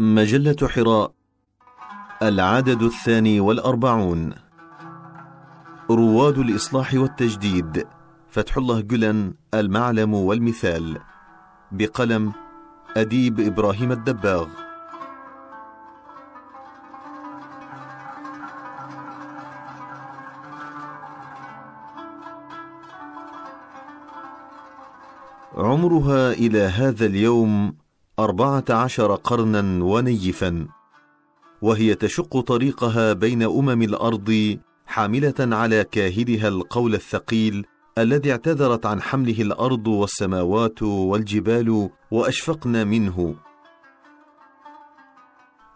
مجلة حراء العدد الثاني والأربعون. رواد الإصلاح والتجديد فتح الله جلن المعلم والمثال. بقلم أديب إبراهيم الدباغ. عمرها إلى هذا اليوم أربعة عشر قرنا ونيفا وهي تشق طريقها بين أمم الأرض حاملة على كاهلها القول الثقيل الذي اعتذرت عن حمله الأرض والسماوات والجبال وأشفقن منه.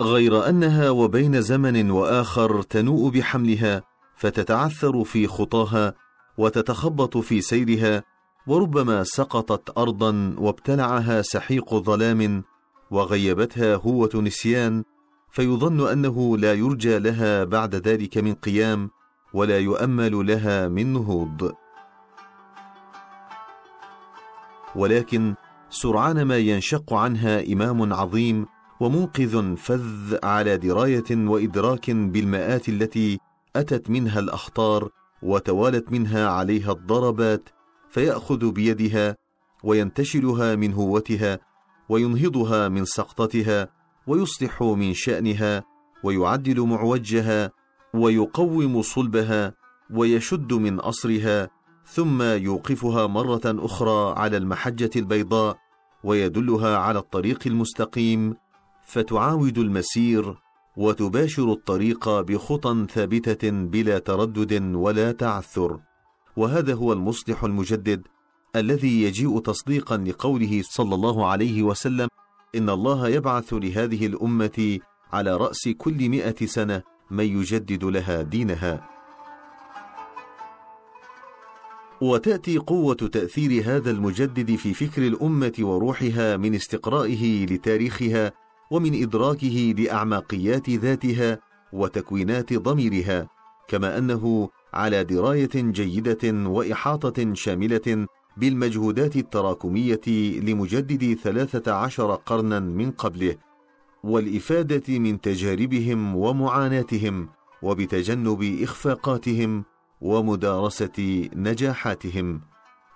غير أنها وبين زمن وآخر تنوء بحملها فتتعثر في خطاها وتتخبط في سيرها وربما سقطت ارضا وابتلعها سحيق ظلام وغيبتها هوة نسيان فيظن أنه لا يرجى لها بعد ذلك من قيام ولا يؤمل لها من نهوض. ولكن سرعان ما ينشق عنها إمام عظيم ومنقذ فذ على دراية وإدراك بالمآت التي أتت منها الأخطار وتوالت منها عليها الضربات فيأخذ بيدها وينتشلها من هوتها وينهضها من سقطتها ويصلح من شأنها ويعدل معوجها ويقوم صلبها ويشد من أصرها ثم يوقفها مرة أخرى على المحجة البيضاء ويدلها على الطريق المستقيم فتعاود المسير وتباشر الطريق بخطى ثابتة بلا تردد ولا تعثر. وهذا هو المصلح المجدد الذي يجيء تصديقا لقوله صلى الله عليه وسلم إن الله يبعث لهذه الأمة على رأس كل مائه سنة من يجدد لها دينها. وتأتي قوة تأثير هذا المجدد في فكر الأمة وروحها من استقرائه لتاريخها ومن إدراكه لأعماقيات ذاتها وتكوينات ضميرها كما أنه على دراية جيدة وإحاطة شاملة بالمجهودات التراكمية لمجدد ثلاثة عشر قرنا من قبله والإفادة من تجاربهم ومعاناتهم وبتجنب إخفاقاتهم ومدارسة نجاحاتهم.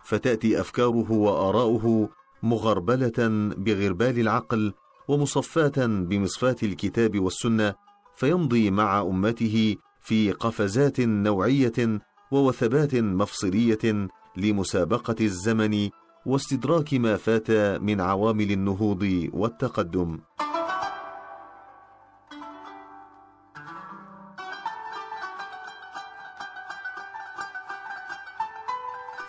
فتأتي أفكاره وآراؤه مغربلة بغربال العقل ومصفاة بمصفاة الكتاب والسنة فيمضي مع أمته في قفزات نوعية ووثبات مفصلية لمسابقة الزمن واستدراك ما فات من عوامل النهوض والتقدم.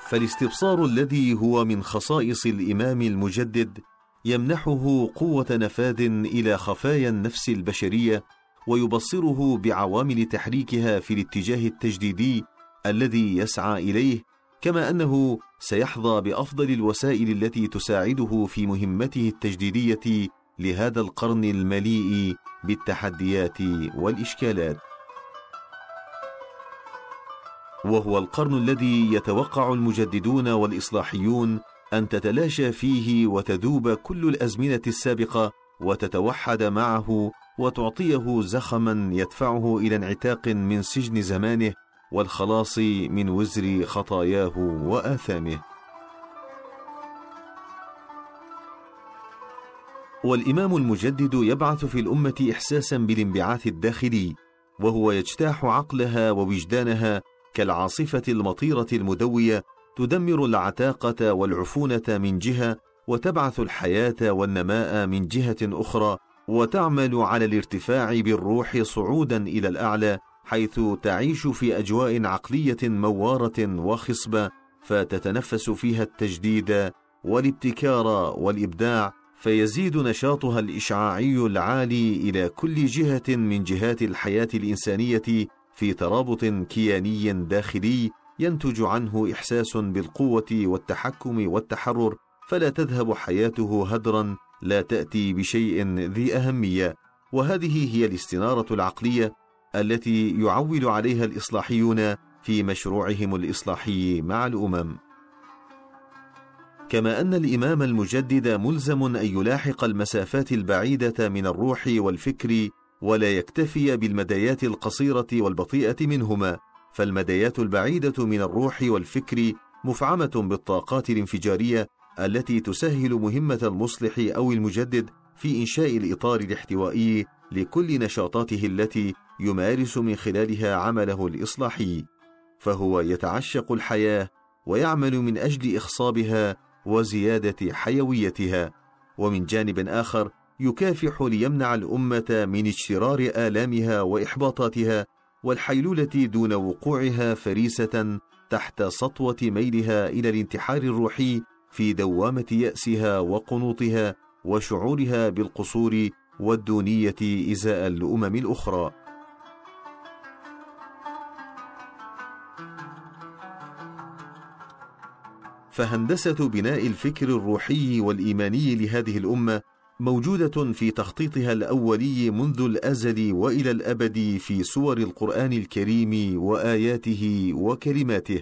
فالاستبصار الذي هو من خصائص الإمام المجدد يمنحه قوة نفاذ إلى خفايا النفس البشرية ويبصره بعوامل تحريكها في الاتجاه التجديدي الذي يسعى إليه كما أنه سيحظى بأفضل الوسائل التي تساعده في مهمته التجديدية لهذا القرن المليء بالتحديات والإشكالات. وهو القرن الذي يتوقع المجددون والإصلاحيون أن تتلاشى فيه وتذوب كل الأزمنة السابقة وتتوحد معه وتعطيه زخما يدفعه إلى انعتاق من سجن زمانه والخلاص من وزر خطاياه وآثامه. والإمام المجدد يبعث في الأمة احساسا بالانبعاث الداخلي وهو يجتاح عقلها ووجدانها كالعاصفة المطيرة المدوية تدمر العتاقة والعفونة من جهة وتبعث الحياة والنماء من جهة أخرى وتعمل على الارتفاع بالروح صعودا إلى الأعلى حيث تعيش في أجواء عقلية موارة وخصبة فتتنفس فيها التجديد والابتكار والإبداع فيزيد نشاطها الإشعاعي العالي إلى كل جهة من جهات الحياة الإنسانية في ترابط كياني داخلي ينتج عنه إحساس بالقوة والتحكم والتحرر فلا تذهب حياته هدرا لا تأتي بشيء ذي أهمية وهذه هي الاستنارة العقلية التي يعول عليها الإصلاحيون في مشروعهم الإصلاحي مع الأمم. كما أن الإمام المجدد ملزم أن يلاحق المسافات البعيدة من الروح والفكر ولا يكتفي بالمدايات القصيرة والبطيئة منهما فالمدايات البعيدة من الروح والفكر مفعمة بالطاقات الانفجارية التي تسهل مهمة المصلح أو المجدد في إنشاء الإطار الاحتوائي لكل نشاطاته التي يمارس من خلالها عمله الإصلاحي. فهو يتعشق الحياة ويعمل من أجل إخصابها وزيادة حيويتها. ومن جانب آخر يكافح ليمنع الأمة من اجترار آلامها وإحباطاتها والحيلولة دون وقوعها فريسة تحت سطوة ميلها إلى الانتحار الروحي في دوامة يأسها وقنوطها وشعورها بالقصور والدونية إزاء الأمم الأخرى. فهندسة بناء الفكر الروحي والإيماني لهذه الأمة موجودة في تخطيطها الأولي منذ الأزل وإلى الأبد في سور القرآن الكريم وآياته وكلماته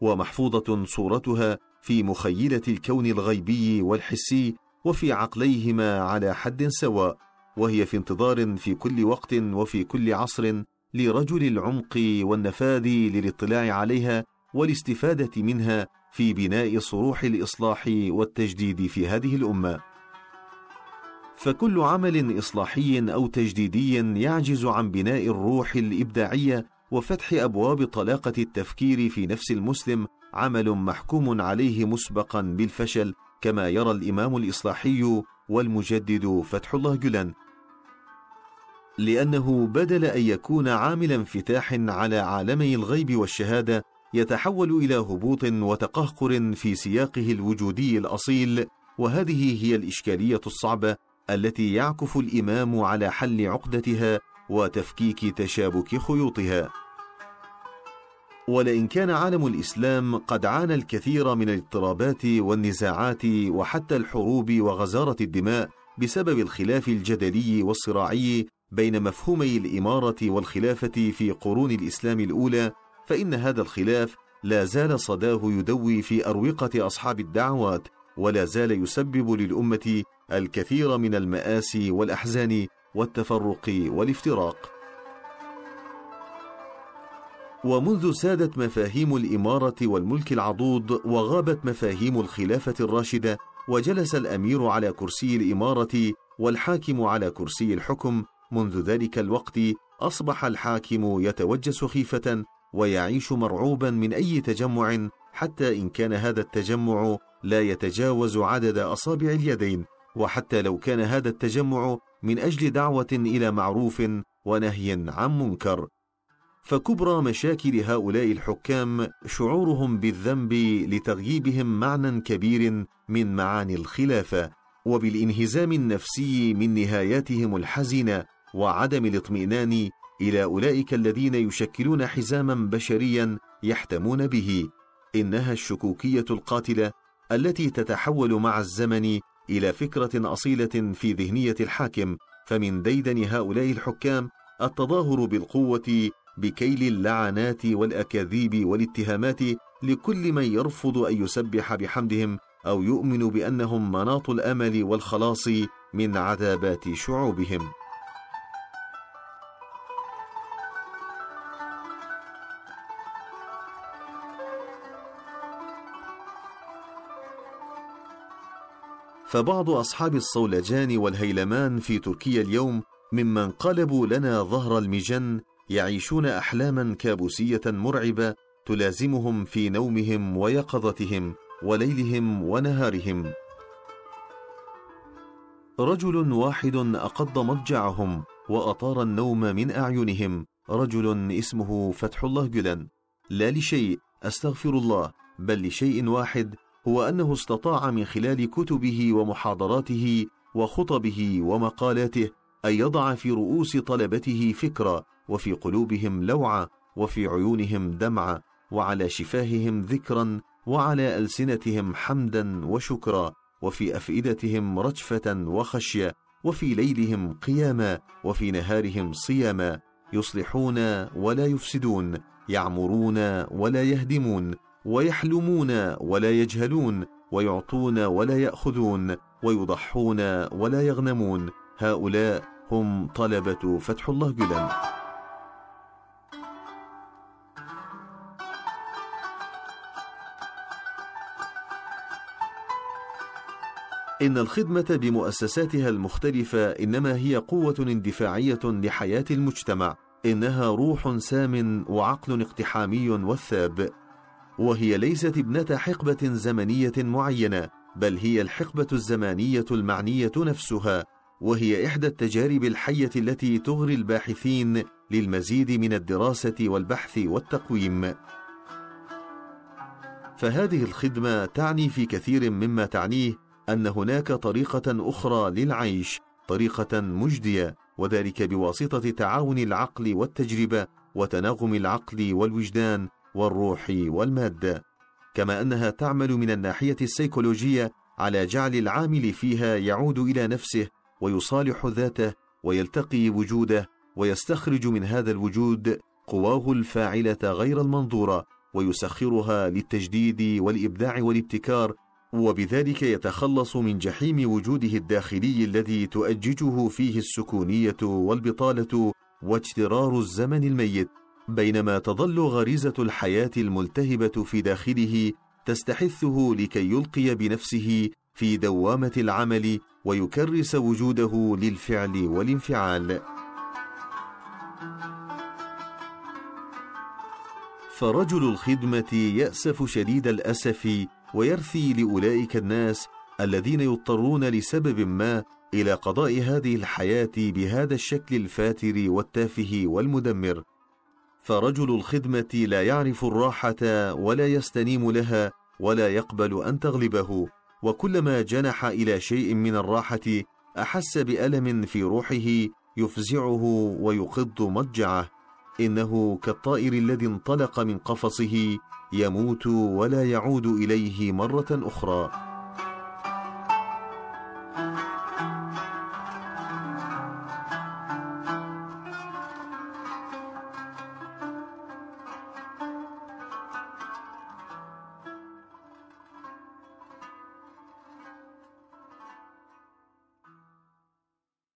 ومحفوظة صورتها في مخيلة الكون الغيبي والحسي وفي عقليهما على حد سواء وهي في انتظار في كل وقت وفي كل عصر لرجل العمق والنفاذ للاطلاع عليها والاستفادة منها في بناء صروح الإصلاح والتجديد في هذه الأمة. فكل عمل إصلاحي أو تجديدي يعجز عن بناء الروح الإبداعية وفتح أبواب طلاقة التفكير في نفس المسلم عمل محكوم عليه مسبقا بالفشل كما يرى الإمام الإصلاحي والمجدد فتح الله جلان لأنه بدل أن يكون عامل انفتاح على عالمي الغيب والشهادة يتحول إلى هبوط وتقهقر في سياقه الوجودي الأصيل وهذه هي الإشكالية الصعبة التي يعكف الإمام على حل عقدتها وتفكيك تشابك خيوطها. ولئن كان عالم الإسلام قد عانى الكثير من الاضطرابات والنزاعات وحتى الحروب وغزارة الدماء بسبب الخلاف الجدلي والصراعي بين مفهومي الإمارة والخلافة في قرون الإسلام الأولى فإن هذا الخلاف لا زال صداه يدوي في أروقة أصحاب الدعوات ولا زال يسبب للأمة الكثير من المآسي والأحزان والتفرق والافتراق. ومنذ سادت مفاهيم الإمارة والملك العضوض وغابت مفاهيم الخلافة الراشدة وجلس الأمير على كرسي الإمارة والحاكم على كرسي الحكم. منذ ذلك الوقت أصبح الحاكم يتوجس خيفة ويعيش مرعوبا من أي تجمع حتى إن كان هذا التجمع لا يتجاوز عدد أصابع اليدين. وحتى لو كان هذا التجمع من أجل دعوة إلى معروف ونهي عن منكر. فكبرى مشاكل هؤلاء الحكام شعورهم بالذنب لتغييبهم معنى كبير من معاني الخلافه وبالانهزام النفسي من نهاياتهم الحزنه وعدم الاطمئنان إلى أولئك الذين يشكلون حزاما بشريا يحتمون به. إنها الشكوكية القاتلة التي تتحول مع الزمن إلى فكرة أصيلة في ذهنية الحاكم فمن ديدن هؤلاء الحكام التظاهر بالقوة بكيل اللعنات والأكاذيب والاتهامات لكل من يرفض أن يسبح بحمدهم أو يؤمن بأنهم مناط الأمل والخلاص من عذابات شعوبهم. فبعض أصحاب الصولجان والهيلمان في تركيا اليوم ممن قلبوا لنا ظهر المجن يعيشون أحلاما كابوسية مرعبة تلازمهم في نومهم ويقظتهم وليلهم ونهارهم. رجل واحد أقض مضجعهم وأطار النوم من أعينهم. رجل اسمه فتح الله جلن لا لشيء أستغفر الله. بل لشيء واحد هو أنه استطاع من خلال كتبه ومحاضراته وخطبه ومقالاته أن يضع في رؤوس طلبته فكرة وفي قلوبهم لوعة وفي عيونهم دمعة وعلى شفاههم ذكرا وعلى ألسنتهم حمدا وشكرا وفي أفئدتهم رجفة وخشية وفي ليلهم قياما وفي نهارهم صياما يصلحون ولا يفسدون يعمرون ولا يهدمون ويحلمون ولا يجهلون ويعطون ولا يأخذون ويضحون ولا يغنمون. هؤلاء هم طلبة فتح الله جلن إن الخدمة بمؤسساتها المختلفة إنما هي قوة اندفاعية لحياة المجتمع، إنها روح سام وعقل اقتحامي وثاب، وهي ليست ابنة حقبة زمنية معينة، بل هي الحقبة الزمانية المعنية نفسها، وهي إحدى التجارب الحية التي تغري الباحثين للمزيد من الدراسة والبحث والتقويم. فهذه الخدمة تعني في كثير مما تعنيه أن هناك طريقة أخرى للعيش طريقة مجدية وذلك بواسطة تعاون العقل والتجربة وتناغم العقل والوجدان والروح والمادة كما أنها تعمل من الناحية السيكولوجية على جعل العامل فيها يعود إلى نفسه ويصالح ذاته ويلتقي وجوده ويستخرج من هذا الوجود قواه الفاعلة غير المنظورة ويسخرها للتجديد والإبداع والابتكار وبذلك يتخلص من جحيم وجوده الداخلي الذي تؤججه فيه السكونية والبطالة واجترار الزمن الميت. بينما تظل غريزة الحياة الملتهبة في داخله تستحثه لكي يلقي بنفسه في دوامة العمل ويكرس وجوده للفعل والانفعال. فرجل الخدمة يأسف شديد الأسف ويرثي لأولئك الناس الذين يضطرون لسبب ما إلى قضاء هذه الحياة بهذا الشكل الفاتر والتافه والمدمر. فرجل الخدمة لا يعرف الراحة ولا يستنيم لها ولا يقبل أن تغلبه وكلما جنح إلى شيء من الراحة أحس بألم في روحه يفزعه ويقض مضجعه. إنه كالطائر الذي انطلق من قفصه يموت ولا يعود إليه مرة أخرى.